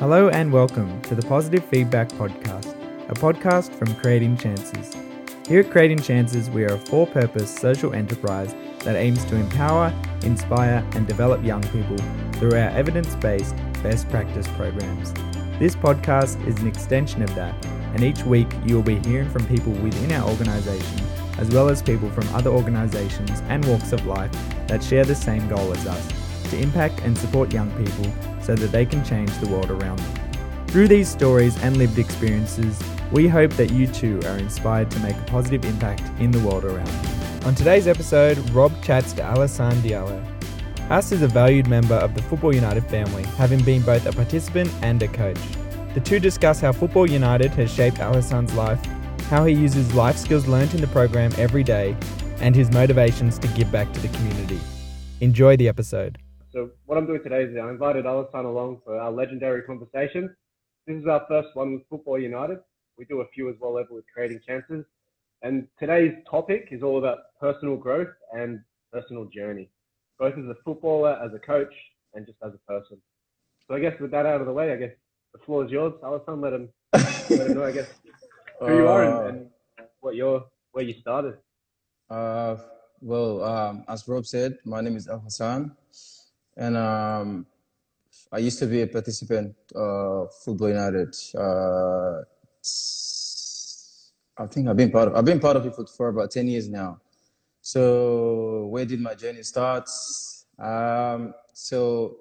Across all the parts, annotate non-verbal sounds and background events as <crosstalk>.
Hello and welcome to the Positive Feedback Podcast, a podcast from Creating Chances. Here at Creating Chances, we are a for purpose social enterprise that aims to empower, inspire, and develop young people through our evidence based best practice programs. This podcast is an extension of that, and each week you will be hearing from people within our organisation, as well as people from other organisations and walks of life that share the same goal as us to impact and support young people so that they can change the world around them. Through these stories and lived experiences, we hope that you too are inspired to make a positive impact in the world around you. On today's episode, Rob chats to Al Hassan Diallo. As is a valued member of the Football United family, having been both a participant and a coach. The two discuss how Football United has shaped Al Hassan's life, how he uses life skills learned in the program every day, and his motivations to give back to the community. Enjoy the episode. So what I'm doing today is I invited Al Hassan along for our legendary conversation. This is our first one with Football United. We do a few as well over with Creating Chances. And today's topic is all about personal growth and personal journey, both as a footballer, as a coach, and just as a person. So I guess with that out of the way, I guess the floor is yours. Al Hassan, let him, let him know, I guess, who you are and, and what your, where you started. Uh, well, um, as Rob said, my name is Al Hassan and um, I used to be a participant of uh, Football United. Uh, I think I've been part of I've been part of it for about ten years now. So where did my journey start? Um, so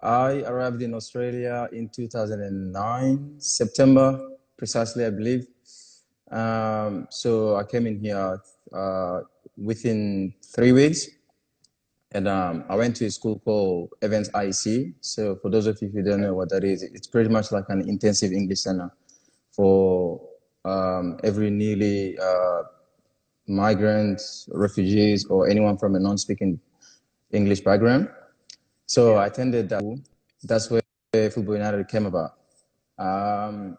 I arrived in Australia in 2009 September precisely, I believe. Um, so I came in here uh, within three weeks and um, I went to a school called Evans IEC. So for those of you who don't know what that is, it's pretty much like an intensive English center for um, every newly uh, migrants, refugees, or anyone from a non-speaking English background. So I attended that. That's where Football United came about. Um,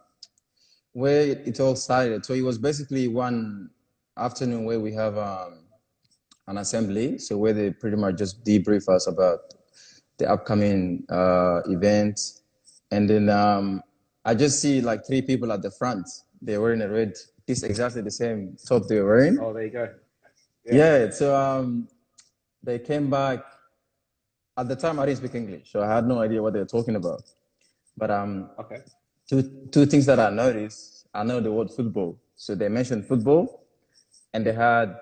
where it all started. So it was basically one afternoon where we have um, an assembly, so where they pretty much just debrief us about the upcoming uh, event, and then um, I just see like three people at the front. They're wearing a red. It's exactly the same top they were wearing. Oh, there you go. Yeah. yeah so um, they came back. At the time, I didn't speak English, so I had no idea what they were talking about. But um, okay. Two two things that I noticed. I know the word football, so they mentioned football, and they had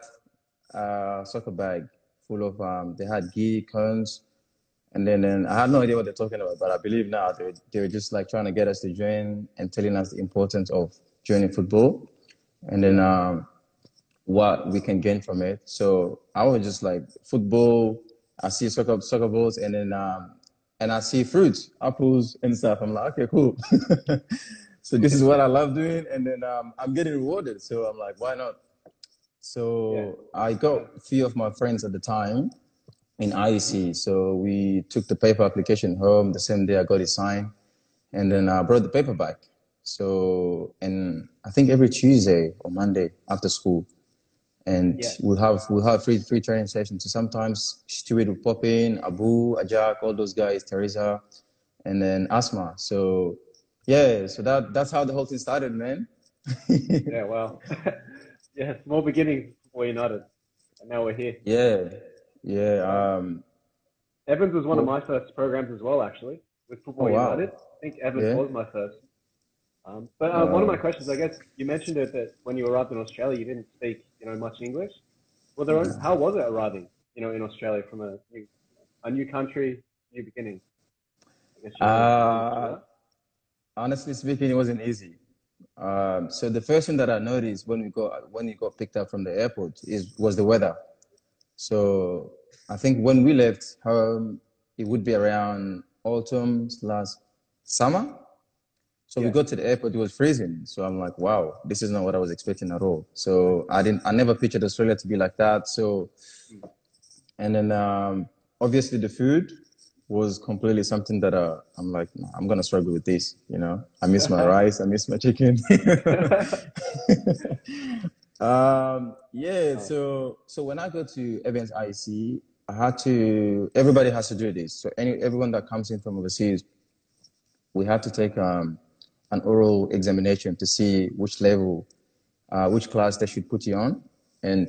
uh, soccer bag full of um, they had ghee cones, and then, then I had no idea what they're talking about, but I believe now they, they were just like trying to get us to join and telling us the importance of joining football, and then um, what we can gain from it. So I was just like football. I see soccer soccer balls, and then um, and I see fruits, apples, and stuff. I'm like, okay, cool. <laughs> so this is what I love doing, and then um, I'm getting rewarded. So I'm like, why not? So yeah. I got a few of my friends at the time in IEC. So we took the paper application home. The same day I got it signed, and then I brought the paper back. So and I think every Tuesday or Monday after school, and yeah. we'll have we'll have free free training sessions. So sometimes Stuart will pop in, Abu, Ajak, all those guys, Teresa, and then Asma. So yeah, so that that's how the whole thing started, man. <laughs> yeah, well. <laughs> yeah, small beginning for United, and now we're here. Yeah, yeah. Um, Evans was one of my first programs as well, actually, with Football oh, wow. United. I think Evans yeah. was my first. Um, but uh, uh, one of my questions, I guess, you mentioned it that when you arrived in Australia, you didn't speak, you know, much English. Well, there, yeah. how was it arriving, you know, in Australia from a new, a new country, new beginning? Uh, honestly speaking, it wasn't easy. Um, so the first thing that I noticed when we got when we got picked up from the airport is was the weather. So I think when we left home, it would be around autumn last summer. So yeah. we got to the airport, it was freezing. So I'm like, wow, this is not what I was expecting at all. So I didn't, I never pictured Australia to be like that. So, and then um, obviously the food, was completely something that uh, I'm like, nah, I'm gonna struggle with this. You know, I miss my <laughs> rice, I miss my chicken. <laughs> um, yeah. So so when I go to Evans IEC, I had to. Everybody has to do this. So any everyone that comes in from overseas, we had to take um, an oral examination to see which level, uh, which class they should put you on. And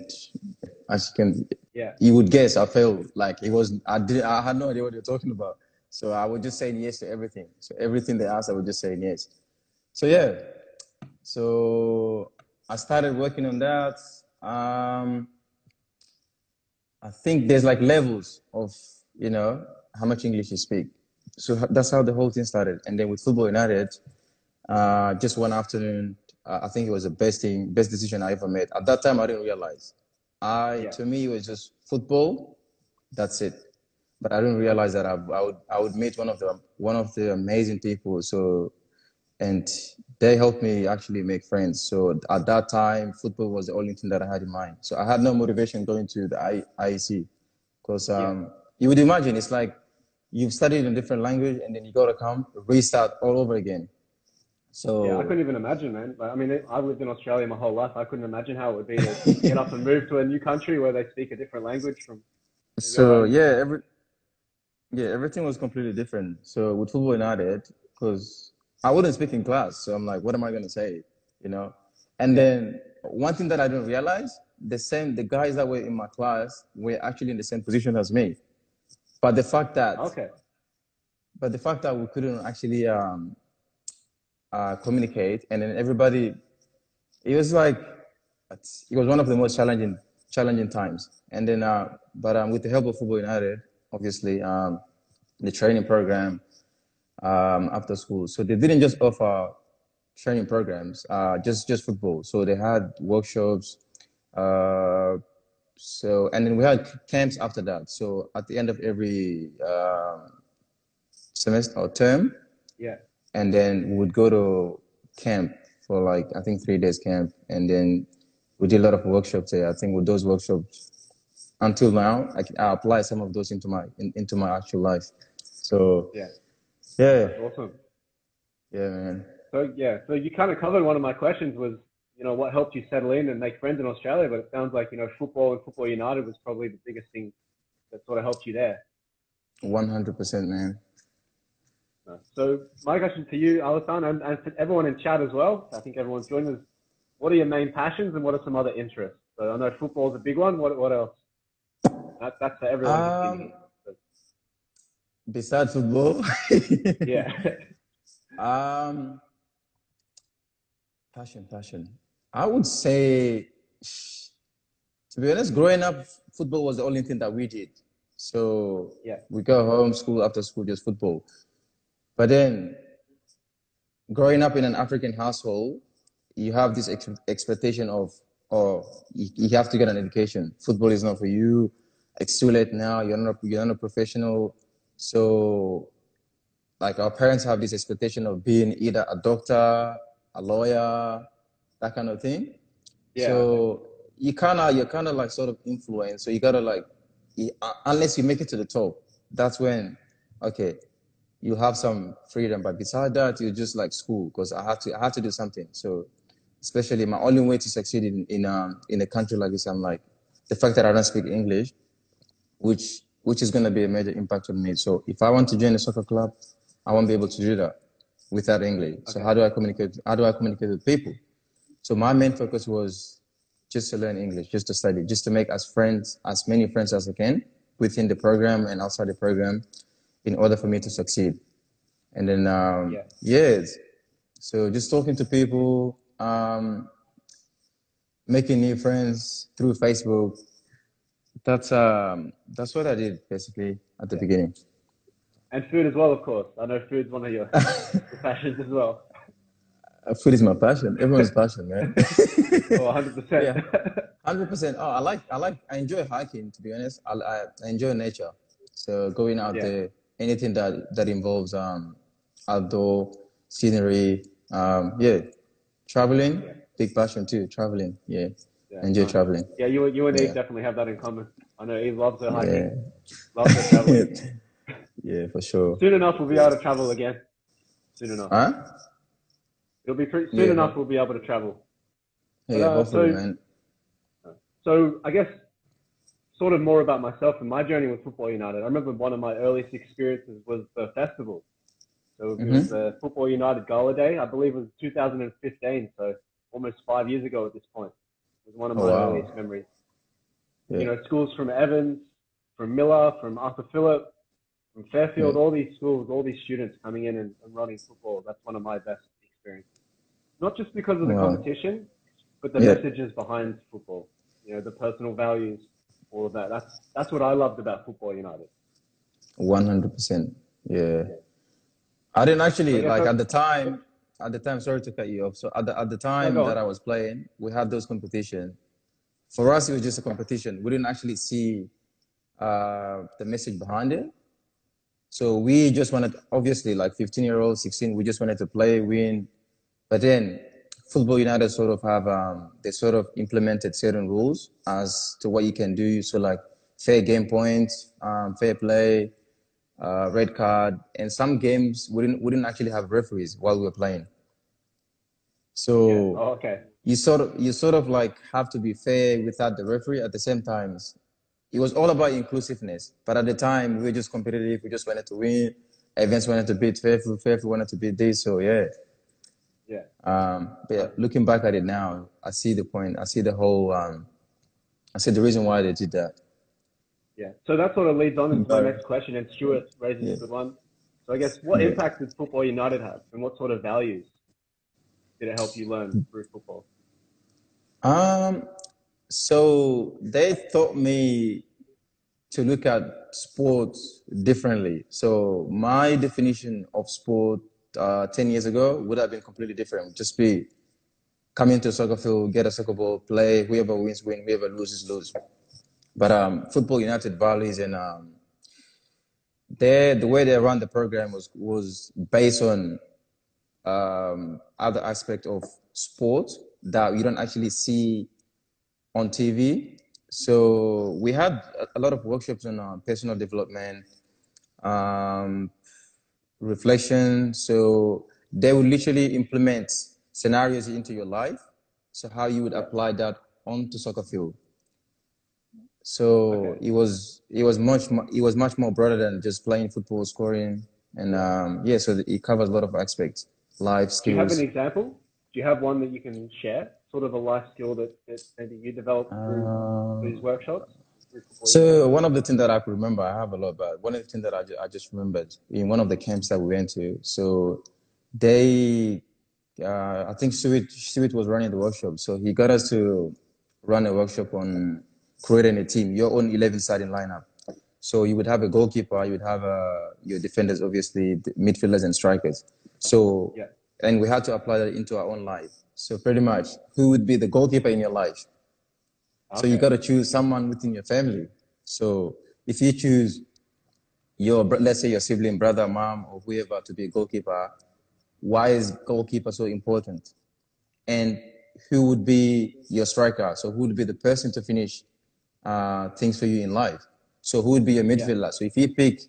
as you can, Yeah. you would guess, I failed. Like it was, I did, I had no idea what you're talking about. So I was just saying yes to everything. So everything they asked, I was just saying yes. So yeah, so I started working on that. Um, I think there's like levels of, you know, how much English you speak. So that's how the whole thing started. And then with Football United, uh, just one afternoon, I think it was the best thing, best decision I ever made. At that time, I didn't realize. I, Yeah. to me, it was just football. That's it. But I didn't realize that I, I would, I would meet one of the, one of the amazing people. So, and they helped me actually make friends. So at that time, football was the only thing that I had in mind. So I had no motivation going to the I, IEC because um, you would imagine it's like you've studied in a different language and then you got to come restart all over again. So Yeah, I couldn't even imagine, man. I mean, I've lived in Australia my whole life. I couldn't imagine how it would be to <laughs> get up and move to a new country where they speak a different language from. So yeah, every yeah, everything was completely different. So with Football United, because I wouldn't speak in class, so I'm like, what am I gonna say? You know? And then one thing that I didn't realize, the same the guys that were in my class were actually in the same position as me. But the fact that Okay. but the fact that we couldn't actually um, uh, communicate, and then everybody, it was like it was one of the most challenging challenging times. And then, uh, but um, with the help of Football United, obviously, um, the training program um, after school, so they didn't just offer training programs, uh, just just football. So they had workshops. Uh, so and then we had camps after that. So at the end of every um, semester or term, Yeah. And then we would go to camp for like I think three days camp, and then we did a lot of workshops there. I think with those workshops, until now, I, I apply some of those into my in, into my actual life. So Yeah. yeah, Awesome. yeah, man. So yeah, so you kind of covered one of my questions was, you know, what helped you settle in and make friends in Australia. But it sounds like you know, football and Football United was probably the biggest thing that sort of helped you there. One hundred percent, man. So my question to you, Al Hassan, and, and for everyone in chat as well. I think everyone's joined us. What are your main passions and what are some other interests? So I know football is a big one. What what else? That, that's for everyone. Um, besides football, <laughs> yeah. Um, passion, passion. I would say, to be honest, growing up, football was the only thing that we did. So Yeah. we go home, school after school, just football. But then, growing up in an African household, you have this ex- expectation of, oh, you, you have to get an education. Football is not for you. It's too late now. You're not, you're not a professional. So like our parents have this expectation of being either a doctor, a lawyer, that kind of thing. Yeah. So you kind of you're kind of like sort of influenced. So you gotta like, you- uh, unless you make it to the top, that's when, okay, you have some freedom. But beside that, you're just like school because I have to I have to do something. So especially my only way to succeed in in um in a country like this, I'm like the fact that I don't speak English, which which is going to be a major impact on me. So if I want to join a soccer club, I won't be able to do that without English. So how do I communicate? How do I communicate with people? So my main focus was just to learn English, just to study, just to make as friends, as many friends as I can within the program and outside the program, in order for me to succeed. And then, um, Yeah. yes, so just talking to people, um, making new friends through Facebook. That's um, that's what I did basically at the beginning. And food as well, of course. I know food's one of your, <laughs> passions as well. Uh, Food is my passion. Everyone's passion, man. <laughs> Oh, 100%. Yeah. Hundred percent. Oh, I like, I like, I enjoy hiking. To be honest, I, I, I enjoy nature. So going out Yeah. there, anything that that involves um, outdoor scenery. Um, yeah, traveling, big passion too. Traveling, yeah, Yeah, enjoy nice. traveling. Yeah, you, you and Eve Yeah. definitely have that in common. I know Eve loves her Yeah, hiking, loves her traveling. <laughs> yeah, for sure. Soon enough, we'll be able to travel again. Soon enough. Huh? It'll be pretty, soon Yeah. enough, we'll be able to travel. Yeah, uh, hopefully, so- man. So I guess sort of more about myself and my journey with Football United. I remember one of my earliest experiences was the festival. So it was mm-hmm. the Football United Gala Day. I believe it was 2015, so almost five years ago at this point. It was one of oh, my Oh, wow. earliest memories. Yeah. You know, schools from Evans, from Miller, from Arthur Phillip, from Fairfield, Yeah. all these schools, all these students coming in and, and running football. That's one of my best experiences. Not just because of the Wow. competition, but the Yeah. messages behind football. You know, the personal values, all of that. That's that's what I loved about Football United. One hundred percent. Yeah. I didn't actually like at the time. At the time, sorry to cut you off. So at the at the time on. that I was playing, we had those competition. For us, it was just a competition. We didn't actually see uh, the message behind it. So we just wanted, obviously, like 15 year old, 16, we just wanted to play, win. But then Football United sort of have, um, they sort of implemented certain rules as to what you can do. So like fair game points, um, fair play, uh, red card, and some games we didn't, we didn't actually have referees while we were playing. So Oh, okay. you sort of you sort of like have to be fair without the referee at the same time. It was all about inclusiveness, but at the time we were just competitive. We just wanted to win. Evans wanted to beat Fairfield. Fairfield wanted to beat this. So yeah. Yeah. Um, but yeah, looking back at it now, I see the point. I see the whole. Um, I see the reason why they did that. Yeah. So that sort of leads on into my next question, and Stuart raises Yeah. a good one. So I guess what Yeah. impact did Football United have, and what sort of values did it help you learn through football? Um, so they taught me to look at sports differently. So my definition of sport uh, 10 years ago would have been completely different. Just be come into a soccer field, get a soccer ball, play, whoever wins, win, whoever loses, lose. But um, Football United values and um, they, the way they run the program was, was based on um, other aspect of sport that you don't actually see on TV. So we had a- a lot of workshops on uh, personal development, um, reflection. So they would literally implement scenarios into your life. So how you would apply that onto soccer field. So Okay. it was it was much it was much more broader than just playing football, scoring, and um, yeah. So it covers a lot of aspects, life skills. Do you have an example? Do you have one that you can share? Sort of a life skill that, that maybe you developed through Um, these workshops? So one of the things that I could remember, I have a lot, but one of the things that I, ju- I just remembered in one of the camps that we went to. So they, uh, I think Stuart was running the workshop. So he got us to run a workshop on creating a team, your own 11 starting lineup. So you would have a goalkeeper, you would have uh, your defenders, obviously, midfielders and strikers. So, Yeah. and we had to apply that into our own life. So pretty much, who would be the goalkeeper in your life? So you got to choose someone within your family. So if you choose your, let's say your sibling, brother, mom, or whoever to be a goalkeeper, why is goalkeeper so important? And who would be your striker? So who would be the person to finish uh, things for you in life? So who would be your midfielder? So if you pick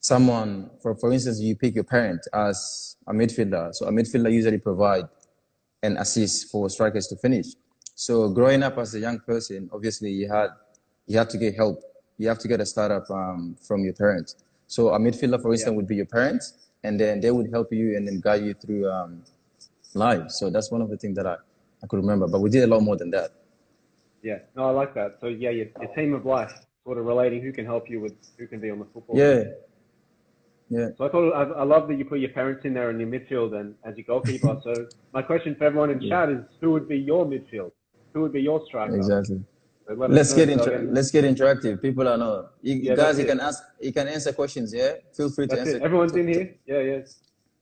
someone, for for instance, you pick your parent as a midfielder. So a midfielder usually provide an assist for strikers to finish. So growing up as a young person, obviously you had you have to get help. You have to get a startup um, from your parents. So a midfielder, for instance, would be your parents, and then they would help you and then guide you through um, life. So that's one of the things that I, I could remember. But we did a lot more than that. Yeah. No, I like that. So yeah, your, your team of life, sort of relating who can help you with who can be on the football. Yeah, yeah. So I thought I, I love that you put your parents in there in your midfield and as your goalkeeper. <laughs> so my question for everyone in chat is, who would be your midfield? Who would be your striker? Exactly. Let us get inter- let's get interactive. People are not. You, Yeah, guys, you can ask. You can answer questions. Yeah, feel free to That's answer. it. Everyone's in here. Yeah, yeah.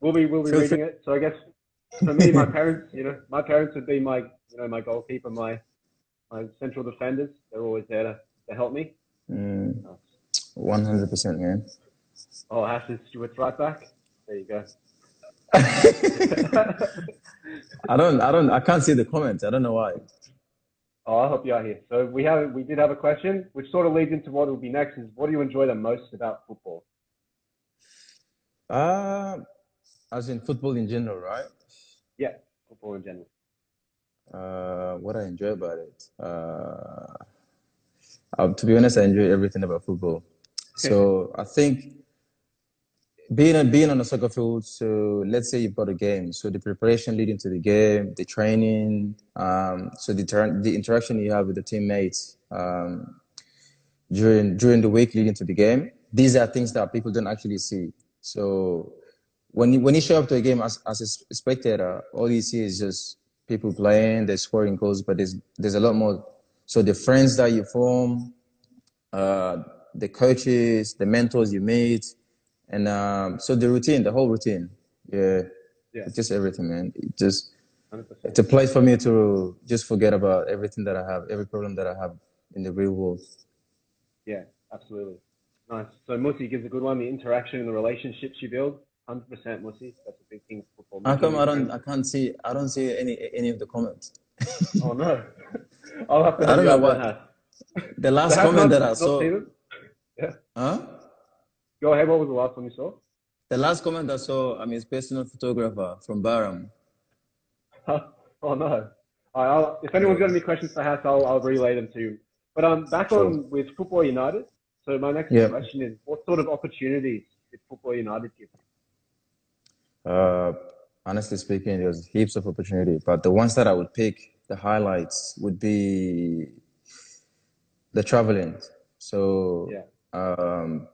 We'll be we'll be Feel reading free- it. So I guess for me, my <laughs> parents, you know, my parents would be my you know my goalkeeper, my my central defenders. They're always there to, to help me. Mm, One hundred percent, man. Oh, Ashton Stuart's right back. There you go. <laughs> I don't. I don't. I can't see the comments. I don't know why. Oh, I'll help you out here. So we have we did have a question, which sort of leads into what will be next. Is what do you enjoy the most about football? Uh, as in football in general, right? Yeah, football in general. Uh, what I enjoy about it. Uh, uh, to be honest, I enjoy everything about football. <laughs> So I think being on being on a soccer field. So let's say you've got a game. So the preparation leading to the game, the training, um, so the the interaction you have with the teammates um, during during the week leading to the game. These are things that people don't actually see. So when you, when you show up to a game as as a spectator, all you see is just people playing, they're scoring goals, but there's there's a lot more. So the friends that you form, uh, the coaches, the mentors you meet and um, so the routine, the whole routine, yeah, yeah, just everything, man. It just 100%. it's a place for me to just forget about everything that I have, every problem that I have in the real world. Yeah, absolutely. Nice. So Musi gives a good one. The interaction and the relationships you build, hundred percent, Musi. That's a big thing for football. How come I don't? I can't see. I don't see any any of the comments. oh no! <laughs> I'll have to. I don't know what. The last <laughs> comment that I saw. Yeah. Huh? Go ahead. What was the last one you saw? The last comment I saw, I mean, his personal photographer from Barham. <laughs> oh no. Right, if anyone's got any questions for Hass, I'll, I'll relay them to you. But um, back sure. on with Football United. So my next question is, what sort of opportunities did Football United give you? Uh, honestly speaking, there's heaps of opportunity, but the ones that I would pick, the highlights would be the traveling. So yeah. um,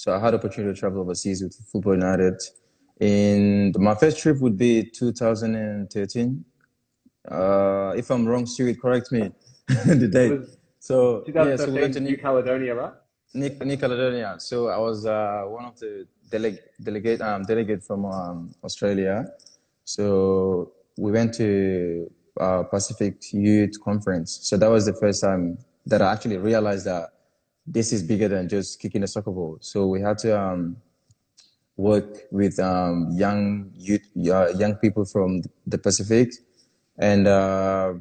so I had opportunity to travel overseas with Football United. In my first trip would be 2013. Uh, if I'm wrong, Stuart, correct me <laughs> the date. So yeah, so we went to New Caledonia, right? New, New Caledonia. So I was uh, one of the deleg- delegate um, delegate from um, Australia. So we went to uh, Pacific Youth Conference. So that was the first time that I actually realized that this is bigger than just kicking a soccer ball. So we had to um, work with um, young youth, uh, young people from the Pacific. And uh,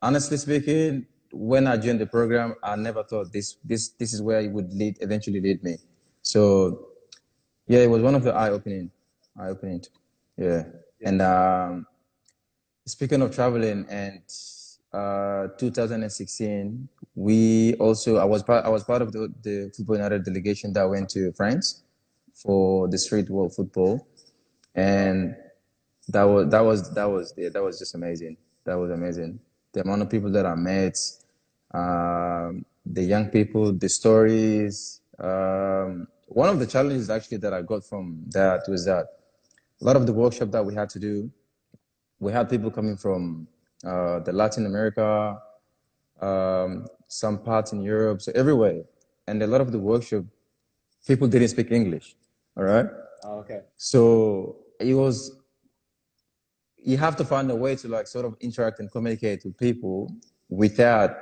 honestly speaking, when I joined the program, I never thought this this this is where it would lead eventually lead me. So yeah, it was one of the eye opening, eye opening. Yeah. yeah. And um, speaking of traveling and uh, 2016, we also I was part I was part of the, the Football United delegation that went to France for the street world football, and that was that was that was yeah, that was just amazing. That was amazing. The amount of people that I met, um, the young people, the stories. Um, one of the challenges actually that I got from that was that a lot of the workshop that we had to do, we had people coming from uh, the Latin America, um, some parts in Europe, so everywhere. And a lot of the workshop, people didn't speak English. All right. Oh, okay. So it was. You have to find a way to like sort of interact and communicate with people without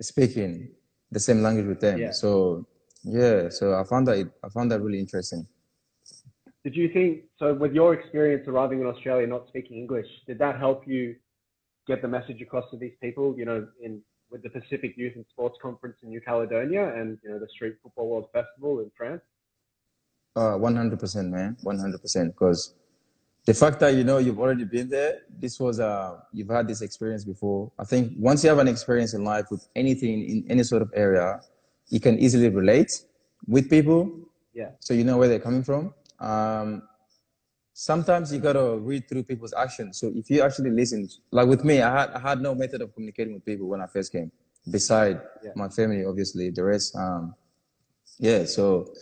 speaking the same language with them. Yeah. So yeah, so I found that I found that really interesting. Did you think so? With your experience arriving in Australia, not speaking English, did that help you get the message across to these people, you know, in with the Pacific Youth and Sports Conference in New Caledonia and you know the Street Football World Festival in France? Uh, 100%, man, 100%. Because the fact that you know you've already been there, this was uh, you've had this experience before. I think once you have an experience in life with anything in any sort of area, you can easily relate with people. Yeah. So you know where they're coming from. Um, sometimes you gotta read through people's actions. So if you actually listen, like with me, I had I had no method of communicating with people when I first came, beside yeah. my family, obviously. The rest, um, yeah. So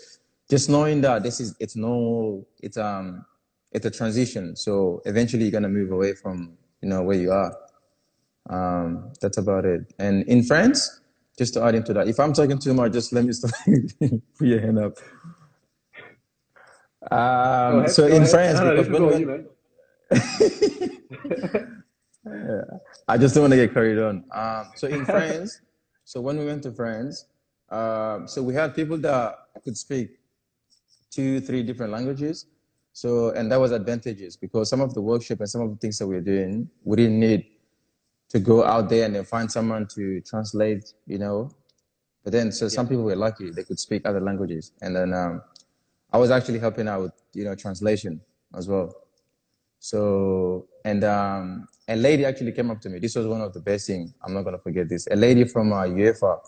just knowing that this is it's normal, it's um, it's a transition. So eventually you're gonna move away from you know where you are. Um, that's about it. And in France, just to add into that, if I'm talking too much, just let me stop. <laughs> Put your hand up. Um, ahead, so in ahead. France, no, when we, <laughs> yeah, I just don't want to get carried on. Um, so in <laughs> France, so when we went to France, um, so we had people that could speak two, three different languages. So and that was advantageous because some of the workshop and some of the things that we are doing, we didn't need to go out there and then find someone to translate, you know. But then, so some people were lucky; they could speak other languages, and then um, I was actually helping out with you know translation as well. So and um, a lady actually came up to me. This was one of the best things. I'm not gonna forget this. A lady from uh, UEFA,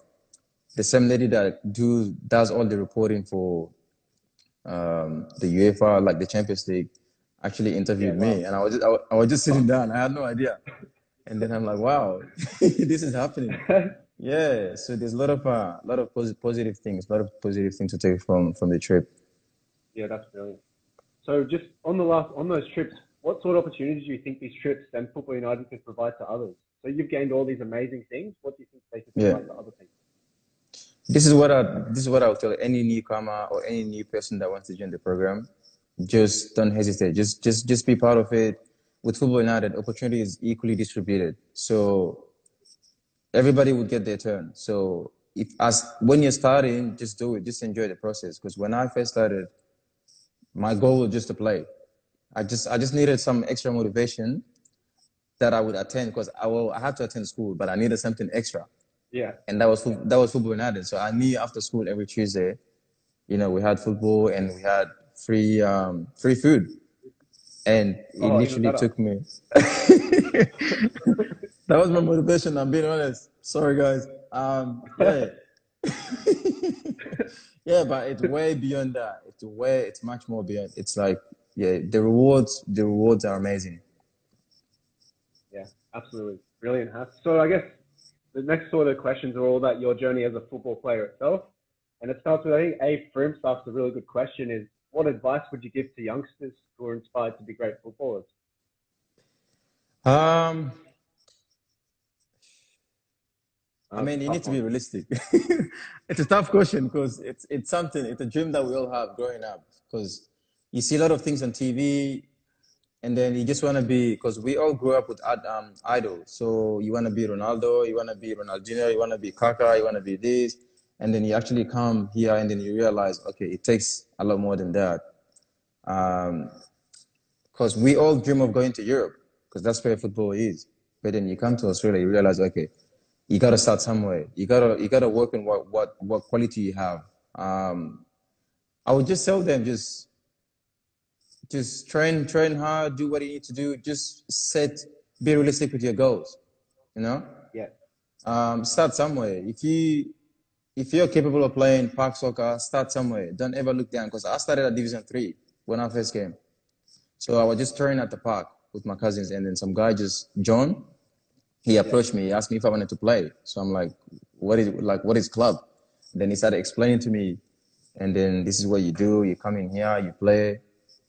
the same lady that do does all the reporting for um, the UEFA, like the Champions League, actually interviewed Yeah, wow. me, and I was just, I, I was just sitting down. I had no idea, and then I'm like, wow, <laughs> this is happening. <laughs> Yeah, so there's a lot of uh, lot of posi- positive things, a lot of positive things to take from from the trip. Yeah, that's brilliant. So just on the last on those trips, what sort of opportunities do you think these trips and Football United can provide to others? So you've gained all these amazing things. What do you think they can Yeah. provide to other people? This is what I this is what I would tell any newcomer or any new person that wants to join the program. Just don't hesitate. Just just just be part of it. With Football United, opportunity is equally distributed. So everybody would get their turn. So if as when you're starting, just do it. Just enjoy the process. Because when I first started, my goal was just to play. I just I just needed some extra motivation that I would attend because I will I had to attend school, but I needed something extra Yeah, and that was that was football united. So I knew after school every Tuesday, you know, we had football and we had free um free food, and it Oh, literally took me. <laughs> that was my motivation. I'm being honest. Sorry, guys. Um, yeah, <laughs> <laughs> yeah, but it's way beyond that. It's way it's much more beyond. It's like yeah, the rewards the rewards are amazing. yeah, absolutely brilliant. Huh? So I guess the next sort of questions are all about your journey as a football player itself, and it starts with I think A. Frim starts a really good question: is what advice would you give to youngsters who are inspired to be great footballers? Um, I mean, you need to be realistic. <laughs> it's a tough question because it's it's something. It's a dream that we all have growing up. Because you see a lot of things on TV, and then you just want to be. Because we all grew up with ad- um, idols. So you want to be Ronaldo, you want to be Ronaldinho, you want to be Kaká, you want to be this, and then you actually come here, and then you realize, okay, it takes a lot more than that. Um, because we all dream of going to Europe because that's where football is. But then you come to Australia, you realize, okay, you gotta start somewhere. You gotta you gotta work on what what what quality you have. Um, I would just tell them just just train train hard, do what you need to do. Just set be realistic with your goals. You know, Yeah, um, start somewhere. If you if you're capable of playing park soccer, start somewhere. Don't ever look down because I started at Division Three when I first came. So I was just training at the park with my cousins, and then some guy just John, he approached me. He asked me if I wanted to play. So I'm like, what is like what is club? Then he started explaining to me, and then this is what you do. You come in here, you play,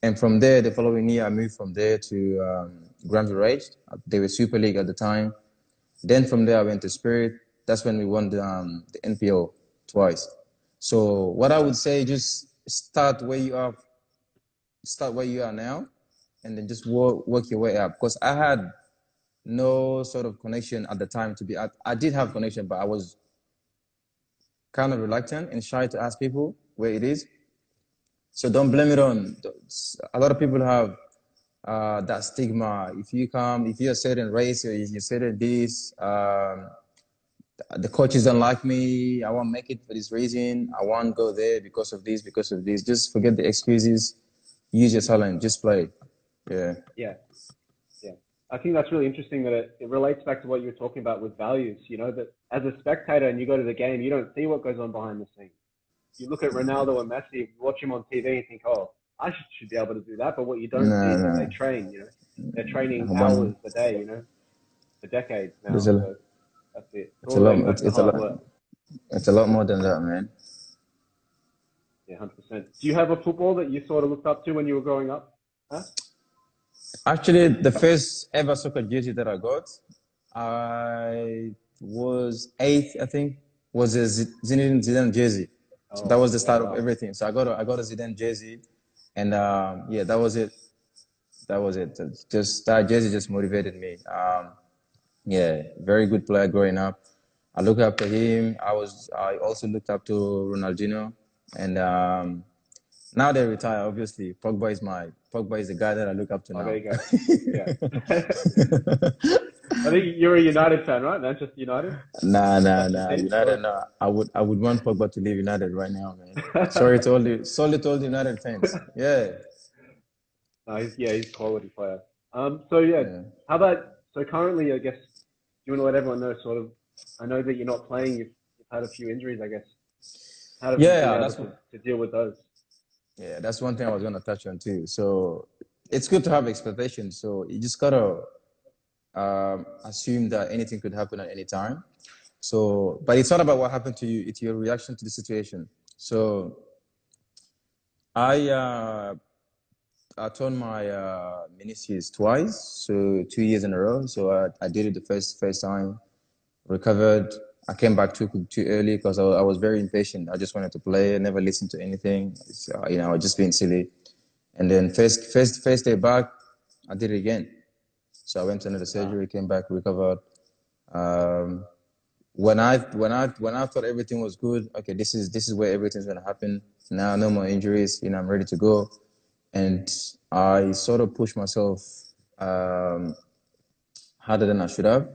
and from there, the following year, I moved from there to um, Granville Rage. They were Super League at the time. Then from there, I went to Spirit. That's when we won the, um, the NPL twice. So what I would say, just start where you are, start where you are now, and then just work, work your way up. Because I had no sort of connection at the time to be. I, I did have connection, but I was kind of reluctant and shy to ask people where it is. So don't blame it on. A lot of people have uh, that stigma. If you come, if you're a certain race or you're certain this, um, the coaches don't like me. I won't make it for this reason. I won't go there because of this, because of this. Just forget the excuses. Use your talent. Just play. Yeah, yeah. I think that's really interesting that it, it relates back to what you were talking about with values. You know that as a spectator and you go to the game, you don't see what goes on behind the scenes. You look at Ronaldo and Messi, watch him on TV, and think, "Oh, I should, should be able to do that." But what you don't No, see is that they train. You know, they're training One- hours a day. You know, for decades now. There's a- So that's it. It's all a lot- it's- it's a lot. work. It's a lot more than that, man. Yeah, hundred percent. Do you have a football that you sort of looked up to when you were growing up? Huh? Actually, the first ever soccer jersey that I got, I was eighth, I think, was a Zinedine Zidane jersey. So that was the start wow. of everything. So I got a, I got a Zidane jersey, and um, yeah, that was it. That was it. Just that jersey just motivated me. Um, yeah, very good player growing up. I look up to him. I was I also looked up to Ronaldinho, and um, now they retire. Obviously, Pogba is my Pogba is the guy that I look up to Oh, now. there you go. <laughs> Yeah. I think you're a United fan, right? Manchester United. Nah, nah, nah. <laughs> United, nah. I would, I would want Pogba to leave United right now, man. Sorry to all the, sorry to all the United fans. Yeah, No, he's, yeah, he's a quality player. Um, so yeah, yeah. how about so currently? I guess do you want to let everyone know, sort of. I know that you're not playing. You've, you've had a few injuries, I guess. How have Yeah, you that's to, what- to deal with those? Yeah, that's one thing I was gonna touch on too. So it's good to have expectations. So you just gotta um, assume that anything could happen at any time. So, but it's not about what happened to you; it's your reaction to the situation. So, I uh, I torn my uh, meniscus twice, so two years in a row. So I, I did it the first first time, recovered. I came back too too early because I, I was very impatient. I just wanted to play. I never listened to anything. Uh, you know, I just being silly. And then first first first day back, I did it again. So I went under the surgery, came back, recovered. Um, when I when I when I thought everything was good, okay, this is this is where everything's gonna happen. Now no more injuries. You know, I'm ready to go. And I sort of pushed myself um, harder than I should have.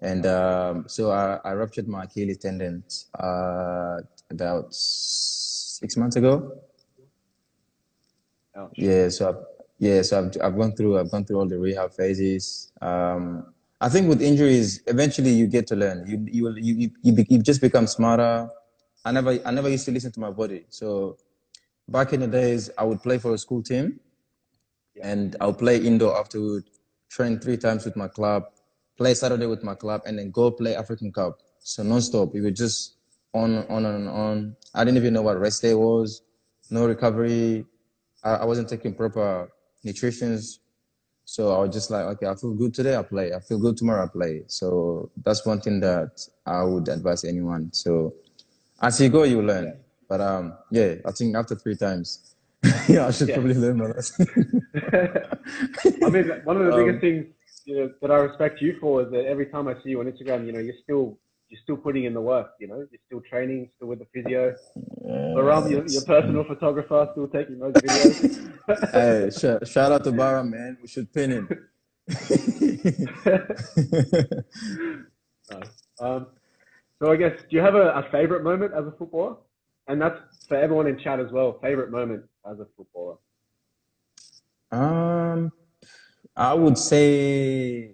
And um, so I, I, ruptured my Achilles tendon uh, about six months ago. Ouch. Yeah, so I've, yeah, so I've, I've gone through I've gone through all the rehab phases. Um, I think with injuries, eventually you get to learn. You you you you, you, you just become smarter. I never I never used to listen to my body. So back in the days, I would play for a school team, yeah. and I'll play indoor afterward, train three times with my club, play Saturday with my club, and then go play African Cup. So non-stop. We were just on on and on. I didn't even know what rest day was. No recovery. I, I wasn't taking proper nutritions. So I was just like, okay, I feel good today, I play. I feel good tomorrow, I play. So that's one thing that I would advise anyone. So as you go, you learn. But um, yeah, I think after three times, <laughs> yeah, I should yeah. probably learn my lesson. <laughs> I mean, one of the biggest um, things you know, that I respect you for is that every time I see you on Instagram, you know, you're still you're still putting in the work. You know, you're still training, still with the physio. Baram, your, your personal photographer, still taking those videos. <laughs> hey, sh- shout out to Baram, man. We should pin him. <laughs> um, so I guess, do you have a, a favorite moment as a footballer? And that's for everyone in chat as well. Favorite moment as a footballer? Um, I would say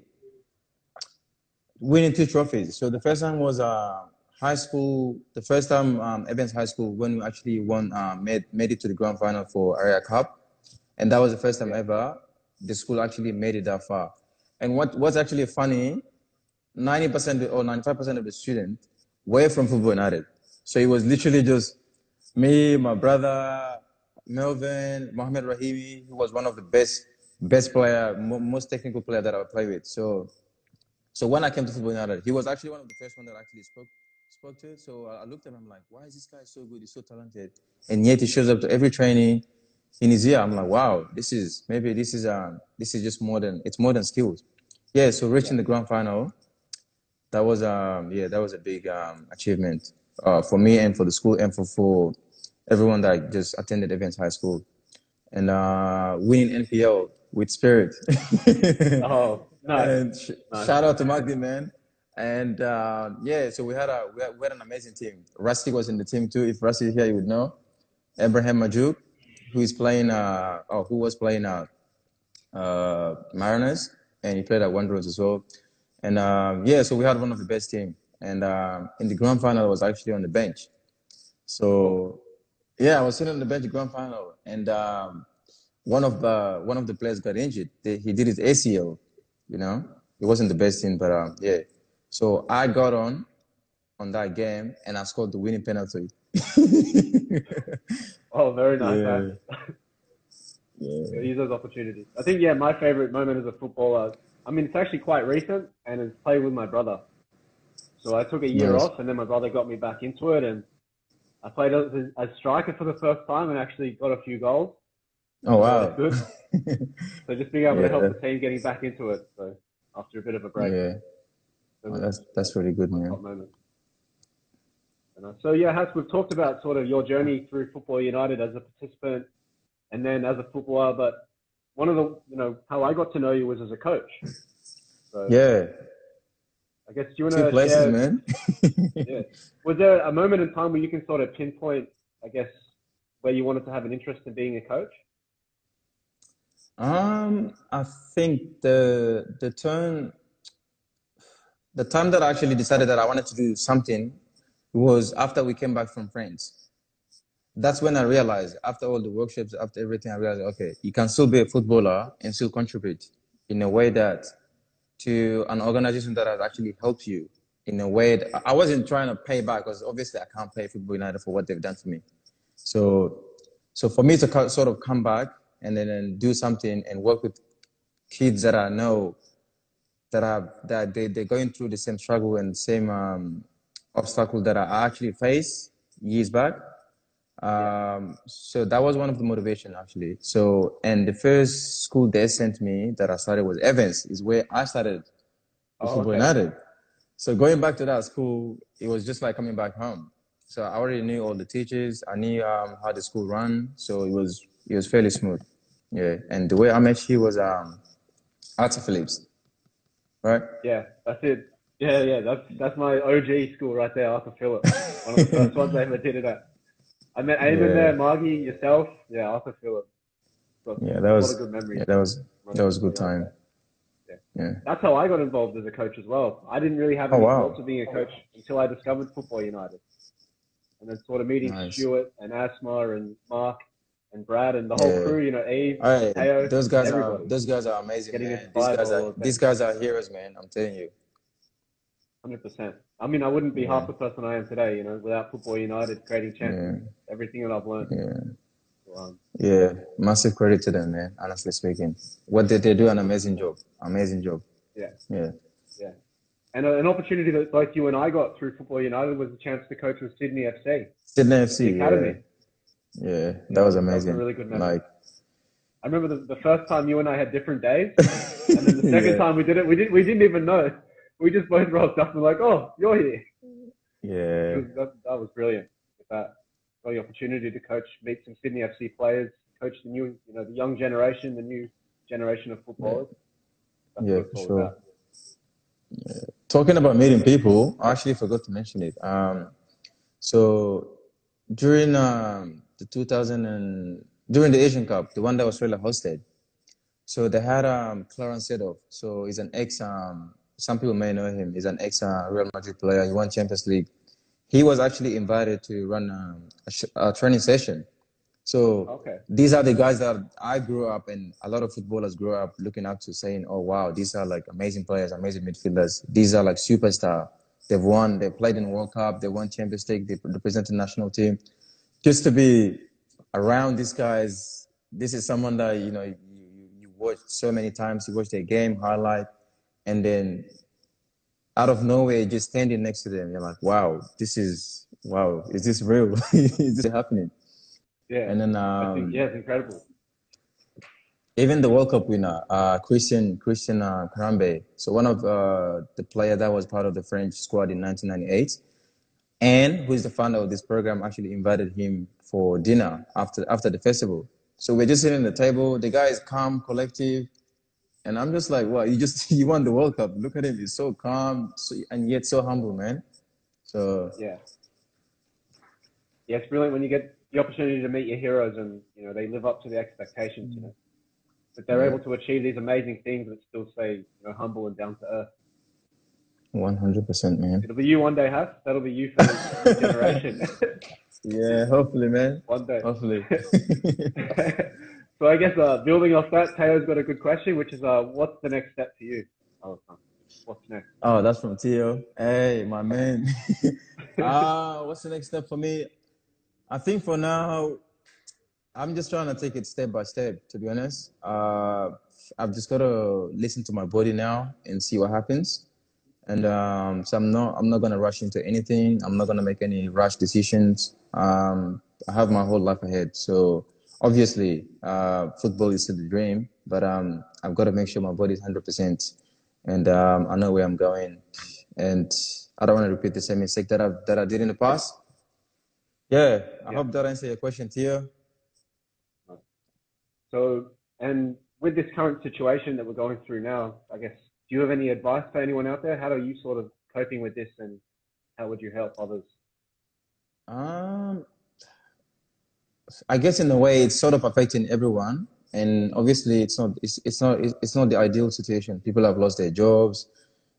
winning two trophies. So the first one was uh, high school. The first time um, Evans High School when we actually won, uh, made made it to the grand final for Area Cup, and that was the first time ever the school actually made it that far. And what what's actually funny, ninety percent or ninety five percent of the students were from Football United. So it was literally just me, my brother, Melvin, Mohamed Rahimi, who was one of the best best player, most technical player that I played with. So so when I came to Football United, he was actually one of the first one that I actually spoke spoke to. So I looked at him I'm like, why is this guy so good? He's so talented, and yet he shows up to every training in his ear. I'm like, wow, this is maybe this is um this is just more than it's more than skills. Yeah. So reaching the grand final, that was um yeah that was a big um achievement uh, for me and for the school and for for everyone that just attended Evans High School, and uh, winning NPL with spirit. <laughs> oh, nice. And sh- nice. shout out to Magdi, man. And uh, yeah, so we had a we had, we had, an amazing team. Rusty was in the team too. If Rusty is here, you would know. Abraham Majok, who is playing uh oh who was playing uh, uh Mariners and he played at Wanderers as well. And um, yeah, so we had one of the best team. And um, in the grand final, I was actually on the bench. So yeah, I was sitting on the bench the grand final, and um, one of the one of the players got injured. He did his ACL. You know, it wasn't the best thing, but um, yeah. So I got on on that game and I scored the winning penalty. <laughs> oh, very nice. Yeah. <laughs> yeah. Use those opportunities. I think yeah, my favorite moment as a footballer. I mean, it's actually quite recent, and it's playing with my brother. So I took a year nice. off, and then my brother got me back into it, and I played as a striker for the first time, and actually got a few goals. Oh wow! <laughs> so just being able yeah. to help the team getting back into it. So after a bit of a break. Yeah. So that's that's really good, man. Uh, so yeah, Hass, we've talked about sort of your journey through Football United as a participant, and then as a footballer. But one of the, you know, how I got to know you was as a coach. So, yeah. I guess you want to places, share, man. <laughs> yeah. Was there a moment in time where you can sort of pinpoint, I guess, where you wanted to have an interest in being a coach? Um, I think the the turn, the time that I actually decided that I wanted to do something was after we came back from France. that's when I realized after all the workshops, after everything, I realized okay, you can still be a footballer and still contribute in a way that to an organization that has actually helped you in a way that I wasn't trying to pay back because obviously I can't pay Football United for what they've done for me. So, so for me to sort of come back and then and do something and work with kids that I know that are that they they're going through the same struggle and same um, obstacle that I actually faced years back. Um, so that was one of the motivation actually. So and the first school they sent me that I started was Evans, is where I started oh, Football okay. United. So going back to that school, it was just like coming back home. So I already knew all the teachers. I knew um, how the school run. So it was it was fairly smooth. Yeah. And the way I met you was um, Arthur Phillips, right? Yeah, that's it. Yeah, yeah, that's that's my OG school right there, Arthur Phillips. One of the first ones I ever did it at. I met Eamon yeah. there, Margie, yourself. Yeah, Arthur Phillips. yeah, that was a good memory. Yeah, that was that was a good time. Yeah. yeah. That's how I got involved as a coach as well. I didn't really have oh, any oh, wow. thoughts of being a coach until I discovered Football United. And then sort of meeting nice. Stuart and Asma and Mark and Brad and the whole yeah. crew, you know, Eve, right. Teo, those guys everybody. are those guys are amazing. These guys are, these guys are heroes, man. I'm telling you. Hundred percent. I mean, I wouldn't be yeah. half the person I am today, you know, without Football United creating champions. Yeah. Everything that I've learned. Yeah. Um, yeah, massive credit to them, man. Honestly speaking, what did they do? An amazing job. Amazing job. Yeah. Yeah. Yeah. And an opportunity that both you and I got through Football United was a chance to coach with Sydney FC. Sydney FC. academy. Yeah. That was amazing. That was really good memory. Like, I remember the, the first time you and I had different days, <laughs> and then the second yeah. time we did it, we didn't we didn't even know. We just both rolled up and like, oh, you're here. Yeah, was, that, that was brilliant. With that, got the opportunity to coach, meet some Sydney FC players, coach the new, you know, the young generation, the new generation of footballers. Yeah, yeah for sure. Yeah. Talking about meeting people, I actually forgot to mention it. Um, so during um, the 2000 and during the Asian Cup, the one that Australia hosted. So they had um, Clarence Seedorf. So he's an ex. Um, some people may know him. He's an ex uh, Real Madrid player. He won Champions League. He was actually invited to run um, a, sh- a, training session. So okay. these are the guys that I grew up and a lot of footballers grew up looking up to, saying, "Oh wow, these are like amazing players, amazing midfielders. These are like superstar. They've won. They played in World Cup. They won Champions League. They represented the national team. Just to be around these guys, this is someone that you know you, you watch so many times. You watch their game highlight, and then out of nowhere, just standing next to them, you're like, "Wow, this is wow. Is this real? <laughs> is this happening?" Yeah. And then um, think, yeah, it's incredible even the World Cup winner, uh, Christian Christian uh, Karembeu, so one of uh, the player that was part of the French squad in 1998, and who is the founder of this program, actually invited him for dinner after after the festival. So we're just sitting at the table. The guy is calm, collective, and I'm just like, "Well, you just <laughs> you won the World Cup. Look at him. He's so calm, so, and yet so humble, man." So yeah, yeah, it's brilliant when you get the opportunity to meet your heroes, and you know they live up to the expectations. You know that they're able to achieve these amazing things but still stay you know, humble and down to earth. One hundred percent, man. It'll be you one day, Hass. That'll be you for the generation. <laughs> yeah, hopefully, man. One day. Hopefully. <laughs> so I guess uh, building off that, Teo's got a good question, which is, uh, what's the next step for you? Oh, what's next? Oh, that's from Teo. Hey, my man. uh, <laughs> what's the next step for me? I think for now, I'm just trying to take it step by step. To be honest, uh, I've just got to listen to my body now and see what happens. And um, so I'm not I'm not gonna rush into anything. I'm not gonna make any rash decisions. Um, I have my whole life ahead. So obviously, uh, football is still the dream, but um, I've got to make sure my body is 100%, and um, I know where I'm going. And I don't want to repeat the same mistake that I that I did in the past. Yeah, I yeah. hope that answers your question, Teo. So, and with this current situation that we're going through now, I guess, do you have any advice for anyone out there? How are you sort of coping with this, and how would you help others? Um, I guess in a way, it's sort of affecting everyone, and obviously, it's not it's, it's not it's not the ideal situation. People have lost their jobs,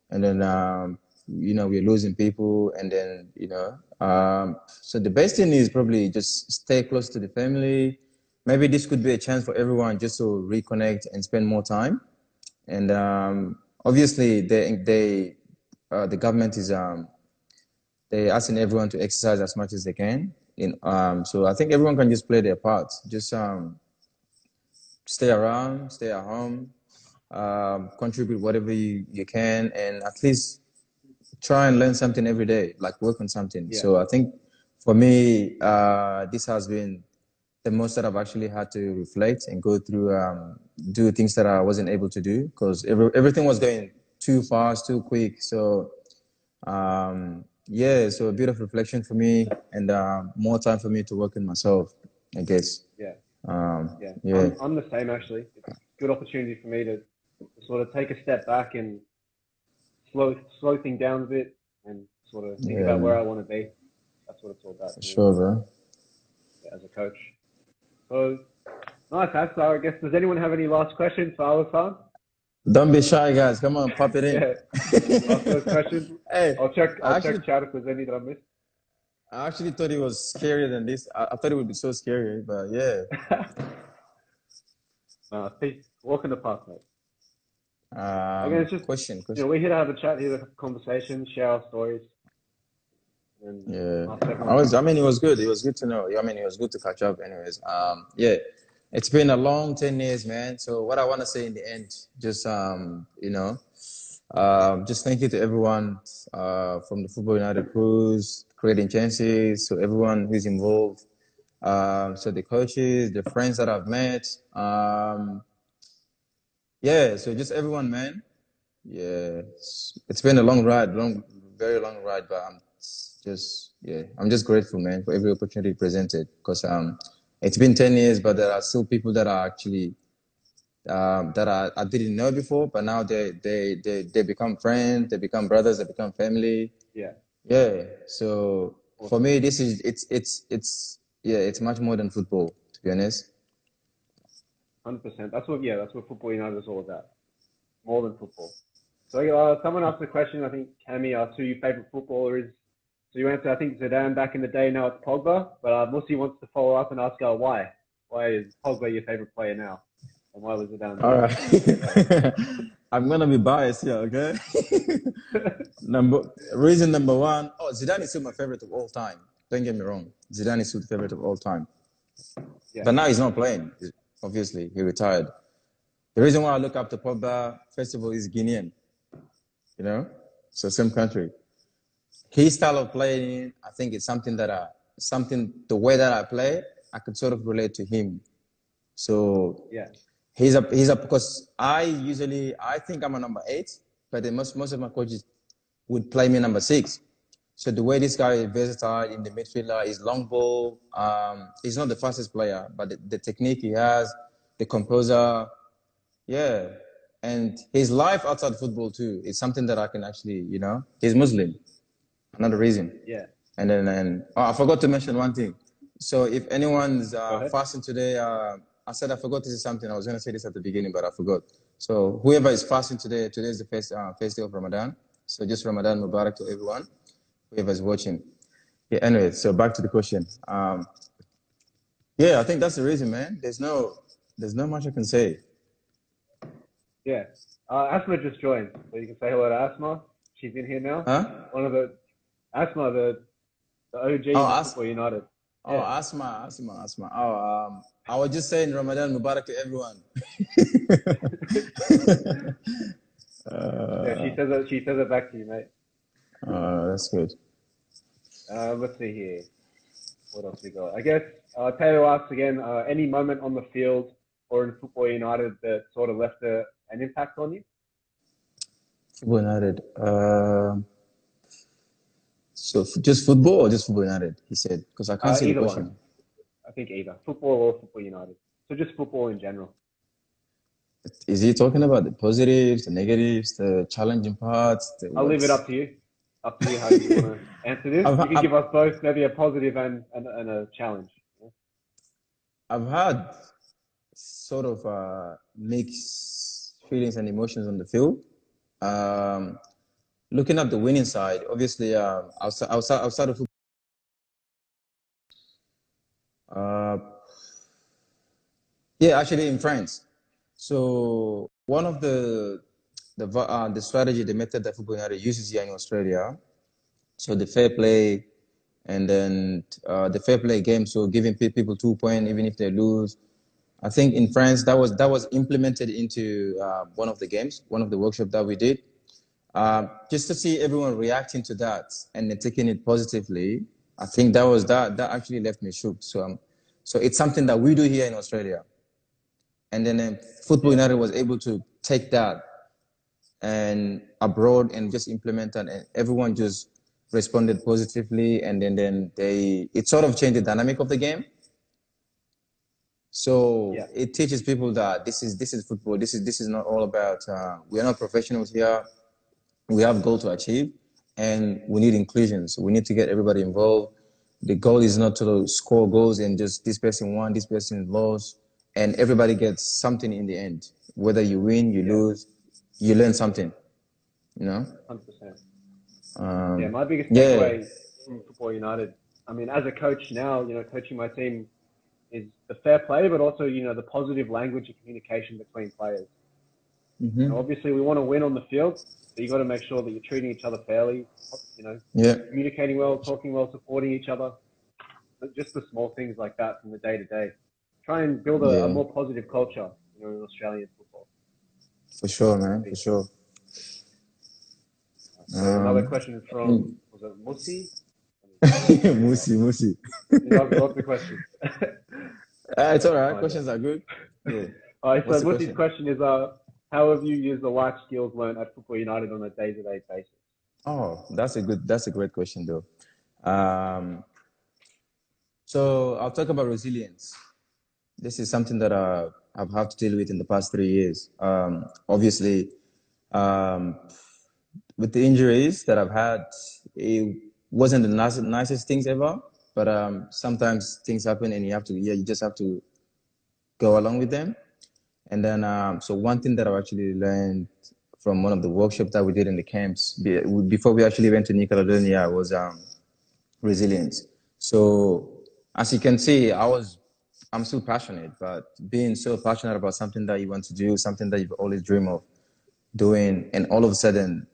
and then um, you know we're losing people, and then you know Um, so the best thing is probably just stay close to the family. Maybe this could be a chance for everyone just to reconnect and spend more time. And um, obviously, they, they uh, the government is um, they asking everyone to exercise as much as they can. In um, so I think everyone can just play their part. Just um, stay around, stay at home, um, contribute whatever you, you can, and at least try and learn something every day, like work on something. Yeah. So I think for me, uh, this has been the most that I've actually had to reflect and go through, um, do things that I wasn't able to do because every, everything was going too fast, too quick. So, um, yeah, so a bit of reflection for me and uh, more time for me to work on myself, I guess. Yeah. Um, Yeah, yeah. I'm, I'm the same actually. It's a good opportunity for me to sort of take a step back and slow slow things down a bit and sort of think Yeah. about where I want to be. That's what it's all about For sure, bro. as a coach. So nice. I guess does anyone have any last questions for Al Hassan? Don't be shy, guys. Come on, pop it in. Yeah. Questions. <laughs> hey, I'll check. I'll Actually- check chat if there's any that I missed. I actually thought it was scarier than this. I, I thought it would be so scary, but yeah. <laughs> uh, peace. Walk in the park, mate. Um, guess just- question, You question. know, we're here to have a chat, here to have a conversation, share our stories. Yeah, I was. I mean, it was good. It was good to know. I mean, it was good to catch up. Anyways, um, yeah, it's been a long ten years, man. So what I want to say in the end, just um, you know, um, just thank you to everyone uh, from the Football United crews, creating chances, so everyone who's involved. Um, so the coaches, the friends that I've met. Um, yeah, so just everyone, man. Yeah, it's, it's been a long ride, long, very long ride, but I'm just, yeah, I'm just grateful, man, for every opportunity presented. Because um, it's been ten years, but there are still people that are actually um, that I, I didn't know before, but now they they they they become friends, they become brothers, they become family. Yeah. Yeah. So for me, this is it's it's it's yeah, it's much more than football, to be honest. Hundred percent. That's what. Yeah, that's what football United is all about. More than football. So uh, someone asked the question. I think Cami asked who your favorite footballer is. So you answered. I think Zidane back in the day. Now it's Pogba. But uh, Musi wants to follow up and ask uh, why. Why is Pogba your favorite player now? And why was Zidane? All right. <laughs> I'm gonna be biased here, okay? <laughs> number reason number one, oh Zidane is still my favorite of all time. Don't get me wrong. Zidane is still the favorite of all time. Yeah. But now he's not playing. Obviously, he retired. The reason why I look up to Pogba, first of all, he's Guinean. You know? So same country. His style of playing, I think it's something that I something the way that I play, I could sort of relate to him. So yeah. He's a he's a because I usually I think I'm a number eight, but then most most of my coaches would play me number six. So the way this guy is versatile in the midfielder, is long ball. Um, he's not the fastest player, but the, the technique he has, the composer, yeah, and his life outside football too is something that I can actually, you know, he's Muslim, another reason. Yeah. And then, and oh, I forgot to mention one thing. So if anyone's uh, fasting today, uh, I said I forgot to say something. I was going to say this at the beginning, but I forgot. So whoever is fasting today, today is the first uh, first day of Ramadan. So just Ramadan Mubarak to everyone, whoever is watching. Yeah. Anyway, so back to the question. Um, yeah, I think that's the reason, man. There's no, there's not much I can say. Yeah. Uh, Asma just joined, so you can say hello to Asma. She's in here now. Huh? One of the Asma, the the OG Oh, of As- Football United. Oh, Asma, Asma, Asma. Oh, um, I was just saying Ramadan Mubarak to everyone. uh, <laughs> Yeah, she says it. She says it back to you, mate. uh, that's good. Uh, let's see here. What else we got? I guess uh, Taylor asks again. Uh, any moment on the field or in Football United that sort of left a, an impact on you? Football United. Um so f- just football or just Football United? He said because I can't Uh, see the question. one. I think either football or Football United. So just football in general. Is he talking about the positives, the negatives, the challenging parts? The I'll leave it up to you. Up to you how you want to <laughs> answer this. I've- You can I've- give us both maybe a positive and, and, and a challenge. I've had sort of uh, mixed feelings and emotions on the field. Um, looking at the winning side, obviously, um, outside, outside, outside of football. Uh, yeah, actually in France. So one of the the uh, the strategy, the method that Football United uses here in Australia, so the fair play, and then uh, the fair play game, so giving people two points even if they lose. I think in France that was that was implemented into uh, one of the games, one of the workshops that we did, uh, just to see everyone reacting to that and then taking it positively. I think that was that that actually left me shook. So um, so it's something that we do here in Australia and then um, Football United was able to take that and abroad and just implement it, and everyone just responded positively, and then then they it sort of changed the dynamic of the game. So yeah. it teaches people that this is this is football. This is this is not all about. Uh, we are not professionals here. We have goal to achieve, and we need inclusion. So we need to get everybody involved. The goal is not to score goals and just this person won, this person lost and everybody gets something in the end. Whether you win, you lose, you learn something. You know. Hundred percent. Um, yeah, my biggest takeaway yeah. from Football United. I mean, as a coach now, you know, coaching my team is the fair play, but also you know the positive language and communication between players. Mm-hmm. You know, obviously, we want to win on the field, but you got to make sure that you're treating each other fairly. You know, yeah. communicating well, talking well, supporting each other. Just the small things like that from the day to day try and build a, yeah. a more positive culture, you know, in Australian football. For sure, man. For sure. So um, another question is from hmm. was it Musi? <laughs> Musi, Musi. What's the question? <laughs> uh, it's all right. Questions are good. Yeah. All right. So Musi's question? question is, uh, how have you used the life skills learned at Football United on a day-to-day basis? Oh, that's a good. That's a great question, though. Um, so I'll talk about resilience this is something that uh, I've had to deal with in the past three years. Um, obviously, um, with the injuries that I've had, it wasn't the nicest, things ever. But um, sometimes things happen, and you have to, yeah, you just have to go along with them. And then, um, so one thing that I've actually learned from one of the workshops that we did in the camps before we actually went to Caledonia was um, resilience. So as you can see, I was I'm still passionate, but being so passionate about something that you want to do, something that you've always dreamed of doing, and all of a sudden,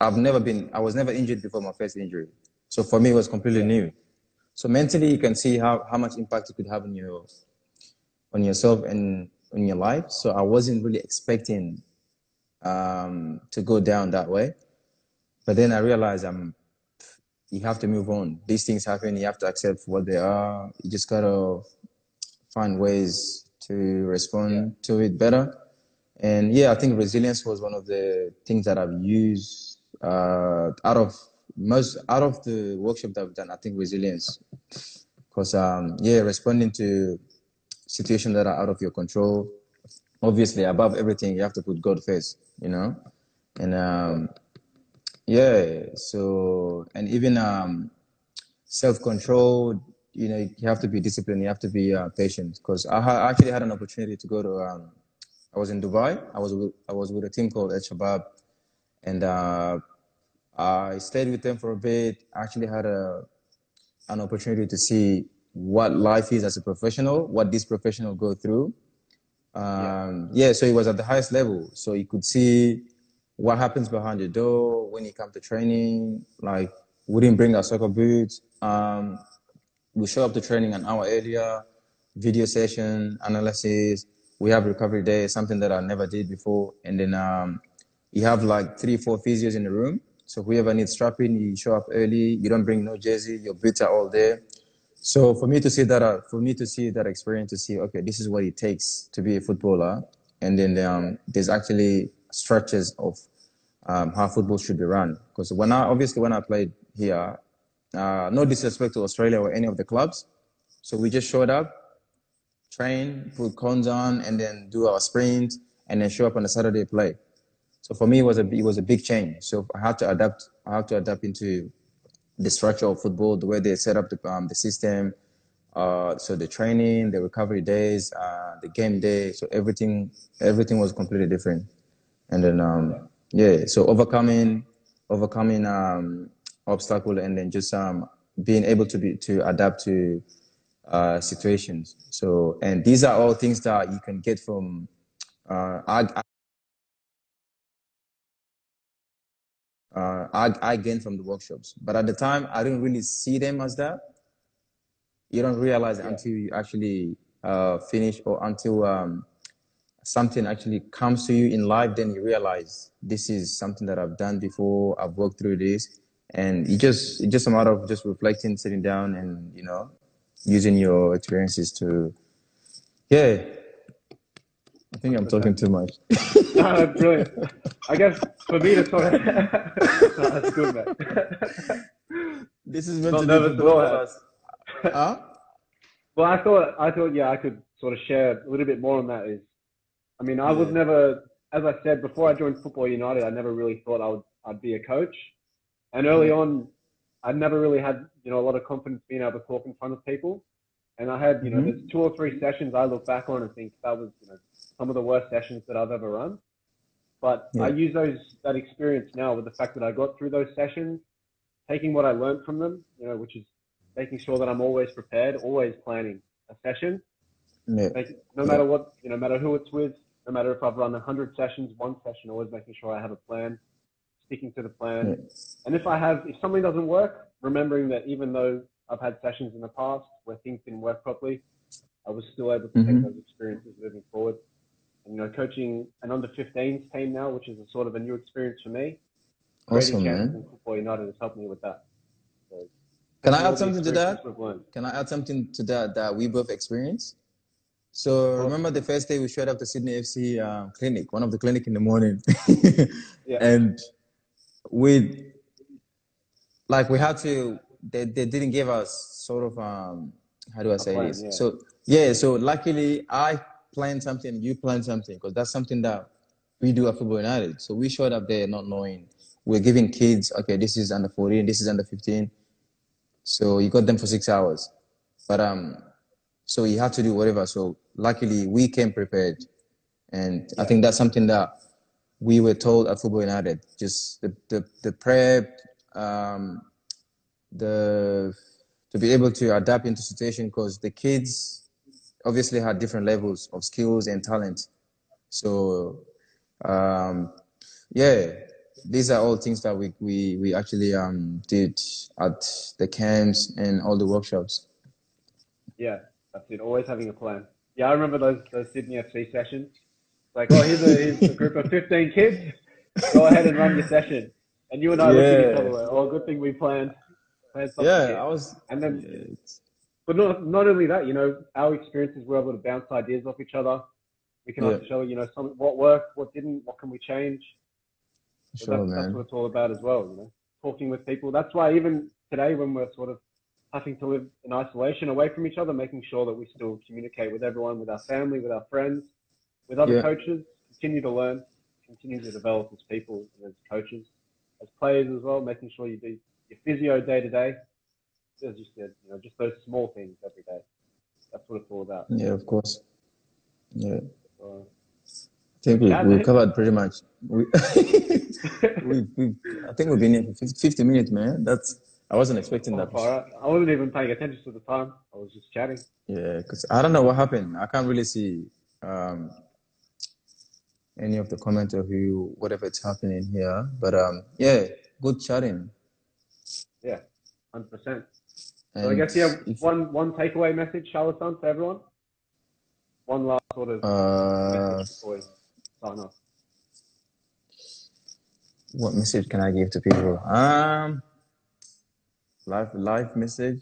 I've never been, I was never injured before my first injury. So for me, it was completely new. So mentally, you can see how, how much impact it could have on your, on yourself and in your life. So I wasn't really expecting um, to go down that way. But then I realized I'm, you have to move on. These things happen. You have to accept what they are. You just gotta find ways to respond yeah. to it better. And yeah, I think resilience was one of the things that I've used uh, out of most out of the workshop that I've done. I think resilience, because um, yeah, responding to situations that are out of your control. Obviously, above everything, you have to put God first. You know, and um, yeah. So and even um, self control you know you have to be disciplined you have to be uh, patient because I ha- actually had an opportunity to go to um, I was in Dubai I was with, I was with a team called Al Shabab and uh, I stayed with them for a bit I actually had a an opportunity to see what life is as a professional what this professional go through um, yeah. yeah so it was at the highest level so you could see what happens behind the door when you come to training like we didn't bring our soccer boots um, we show up to training an hour earlier, video session, analysis. We have recovery day, something that I never did before. And then um, you have like three, four physios in the room. So whoever needs strapping, you show up early. You don't bring no jersey. Your boots are all there. So for me to see that, uh, for me to see that experience, to see okay, this is what it takes to be a footballer, and then um, there's actually structures of um, how football should be run. Because when I obviously when I played here, uh, no disrespect to Australia or any of the clubs. So we just showed up, train, put cones on, and then do our sprint, and then show up on a Saturday play. So for me, it was a it was a big change. So I had to adapt. I had to adapt into the structure of football, the way they set up the um, the system. Uh, so the training, the recovery days, uh, the game day. So everything everything was completely different. And then um, yeah, so overcoming overcoming um, obstacle and then just um, being able to be to adapt to uh, situations. So, and these are all things that you can get from. Uh, I, uh, I, I gained from the workshops, but at the time I didn't really see them as that. You don't realize Yeah. until you actually uh, finish or until um, something actually comes to you in life. Then you realize this is something that I've done before. I've worked through this, and you just it's just a matter of just reflecting, sitting down, and you know, using your experiences to, yeah. I think I'm talking too much. <laughs> No, that's brilliant. I guess for me to sort <laughs> of, no, that's good, man. This is meant Not to nervous be at for both of us. Huh? Well, I thought, I thought, yeah, I could sort of share a little bit more on that. Is, I mean, I was never, as I said before, I joined Football United. I never really thought I would, I'd be a coach, and early on, I never really had, you know, a lot of confidence being able to talk in front of people. And I had, you know, Mhm. there's two or three sessions I look back on and think that was, you know, some of the worst sessions that I've ever run. But I use those that experience now with the fact that I got through those sessions, taking what I learned from them, you know, which is making sure that I'm always prepared, always planning a session. Yeah. No matter what, you know, no matter who it's with, no matter if I've run 100 sessions, one session, always making sure I have a plan, sticking to the plan. Yeah. And if I have, if something doesn't work, remembering that even though I've had sessions in the past where things didn't work properly, I was still able to take Mhm. those experiences moving forward. You know, coaching an under 15s team now, which is a sort of a new experience for me. Awesome, man. Football United has helped me with that. So, Can I add something to that? experiences we've learned. Can I add something to that that we both experienced? So remember the first day we showed up to Sydney FC uh, clinic, one of the clinic in the morning, <laughs> Yeah. and we like we had to. They, they didn't give us sort of um how do I say plan, this? yeah. So yeah, so luckily I planned something, you plan something because that's something that we do at Football United. So we showed up there not knowing we're giving kids okay, this is under 14, this is under 15. So you got them for six hours. But um so you have to do whatever. So luckily we came prepared. And I think that's something that we were told at Football United. Just the the, the prep, um the to be able to adapt into situation because the kids obviously had different levels of skills and talent. So um yeah, these are all things that we we, we actually um did at the camps and all the workshops. Yeah, that's it. Always having a plan. Yeah, I remember those those Sydney FC sessions. Like, oh, here's a, here's a group of 15 kids. Go ahead and run your session. And you and I looked at each Yeah. other oh, good thing we planned. planned Yeah. I was And then, but not not only that, you know, our experiences were able to bounce ideas off each other. We can Yeah. ask each other, you know, some what worked, what didn't, what can we change. So sure that's, that's what it's all about as well, you know, talking with people. That's why even today, when we're sort of having to live in isolation away from each other, making sure that we still communicate with everyone, with our family, with our friends, with other Yeah. coaches, continue to learn, continue to develop as people, and as coaches, as players as well, making sure you do your physio day to day. You said, you know, just those small things every day. That's what it's all about. Yeah, of course. Yeah. So, I think we, Yeah, we covered pretty much. We, <laughs> we, we, I think we've been here for 50, 50 minutes, man. That's I wasn't expecting that. Right. I wasn't even paying attention to the time. I was just chatting. Yeah, because I don't know what happened. I can't really see um, any of the comment of you, whatever it's happening here. But um, yeah, good chatting. Yeah, hundred percent. And So I guess yeah, one one takeaway message, Charlatan, for everyone. One last sort of uh, message off. what message can I give to people? Um, life, life message,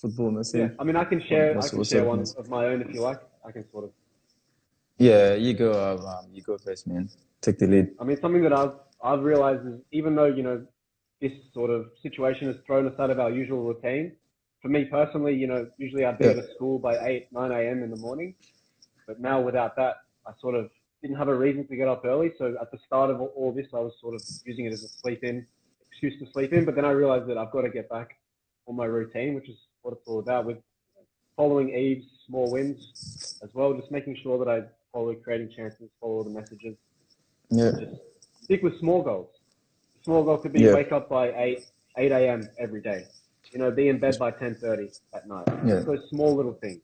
football message. Yeah. I mean, I can share. What's- I can share one message? of my own if you like. I can sort of. Yeah, you go. uh, Um, you go first, man. Take the lead. I mean, something that I've I've realized is even though you know this sort of situation has thrown us out of our usual routine. For me personally, you know, usually I'd be Yeah. at school by eight, nine a.m. in the morning, but now without that, I sort of didn't have a reason to get up early. So at the start of all this, I was sort of using it as a sleep in excuse to sleep in. But then I realized that I've got to get back on my routine, which is what it's all about. With following Eve's small wins as well, just making sure that I follow creating chances, follow the messages Yeah, just stick with small goals. Small goal could be Yeah. wake up by eight eight a.m. every day. you know, be in bed by 10:30 at night. Yeah. Those small little things.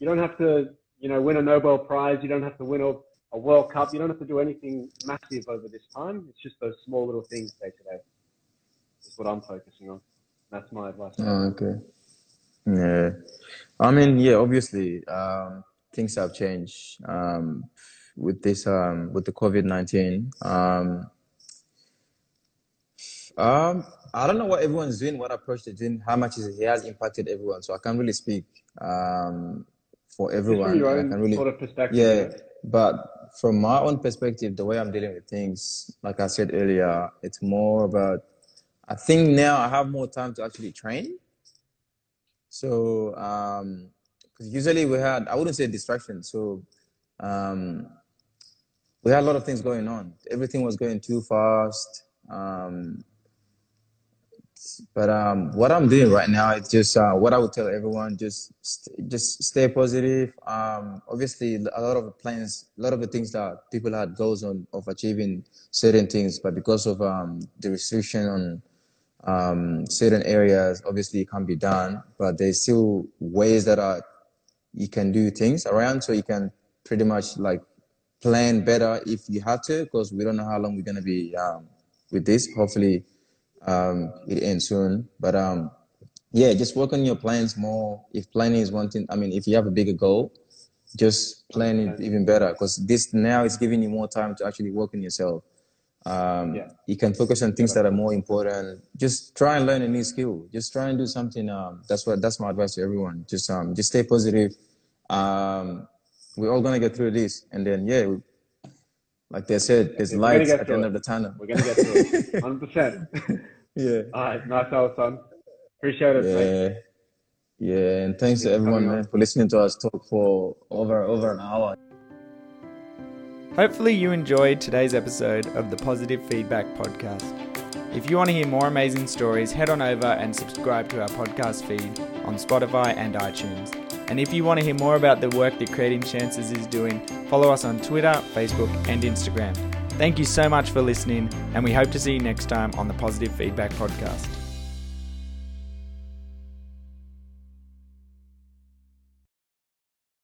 You don't have to, you know, win a Nobel Prize. You don't have to win a, a World Cup. You don't have to do anything massive over this time. It's just those small little things day to day. Is what I'm focusing on. That's my advice. Oh, okay. Yeah. I mean, yeah, obviously, um, things have changed um, with this, um, with the COVID 19. Um, um, I don't know what everyone's doing, what approach they're doing, how much it has impacted everyone. So I can't really speak um, for everyone. your I own can really, sort of perspective. yeah, but from my own perspective, the way I'm dealing with things, like I said earlier, it's more about. I think now I have more time to actually train. So, um, 'cause usually we had, I wouldn't say distraction. So, um, we had a lot of things going on. Everything was going too fast. Um, but um, what I'm doing right now is just uh, what I would tell everyone: just st- just stay positive. Um, obviously, a lot of plans, a lot of the things that people had goals on of achieving certain things, but because of um, the restriction on um, certain areas, obviously it can't be done. But there's still ways that are you can do things around, so you can pretty much like plan better if you have to, because we don't know how long we're gonna be um, with this. Hopefully um, it ends soon. But um, yeah, just work on your plans more. If planning is one thing, I mean, if you have a bigger goal, just plan it even better because this now is giving you more time to actually work on yourself. Um, Yeah. You can focus on things that are more important. Just try and learn a new skill. Just try and do something. Um, that's what that's my advice to everyone. Just um, just stay positive. Um, we're all gonna get through this, and then yeah, like they said, there's We're lights at the end it. of the tunnel. We're gonna get through it. <laughs> 100%. Yeah. All right, nice, Al Hassan. Appreciate it, mate. Yeah, yeah, and thanks to Thanks for everyone, man, on. for listening to us talk for over over an hour. Hopefully, you enjoyed today's episode of the Positive Feedback Podcast. If you want to hear more amazing stories, head on over and subscribe to our podcast feed on Spotify and iTunes. And if you want to hear more about the work that Creating Chances is doing, follow us on Twitter, Facebook, and Instagram. Thank you so much for listening, and we hope to see you next time on the Positive Feedback Podcast.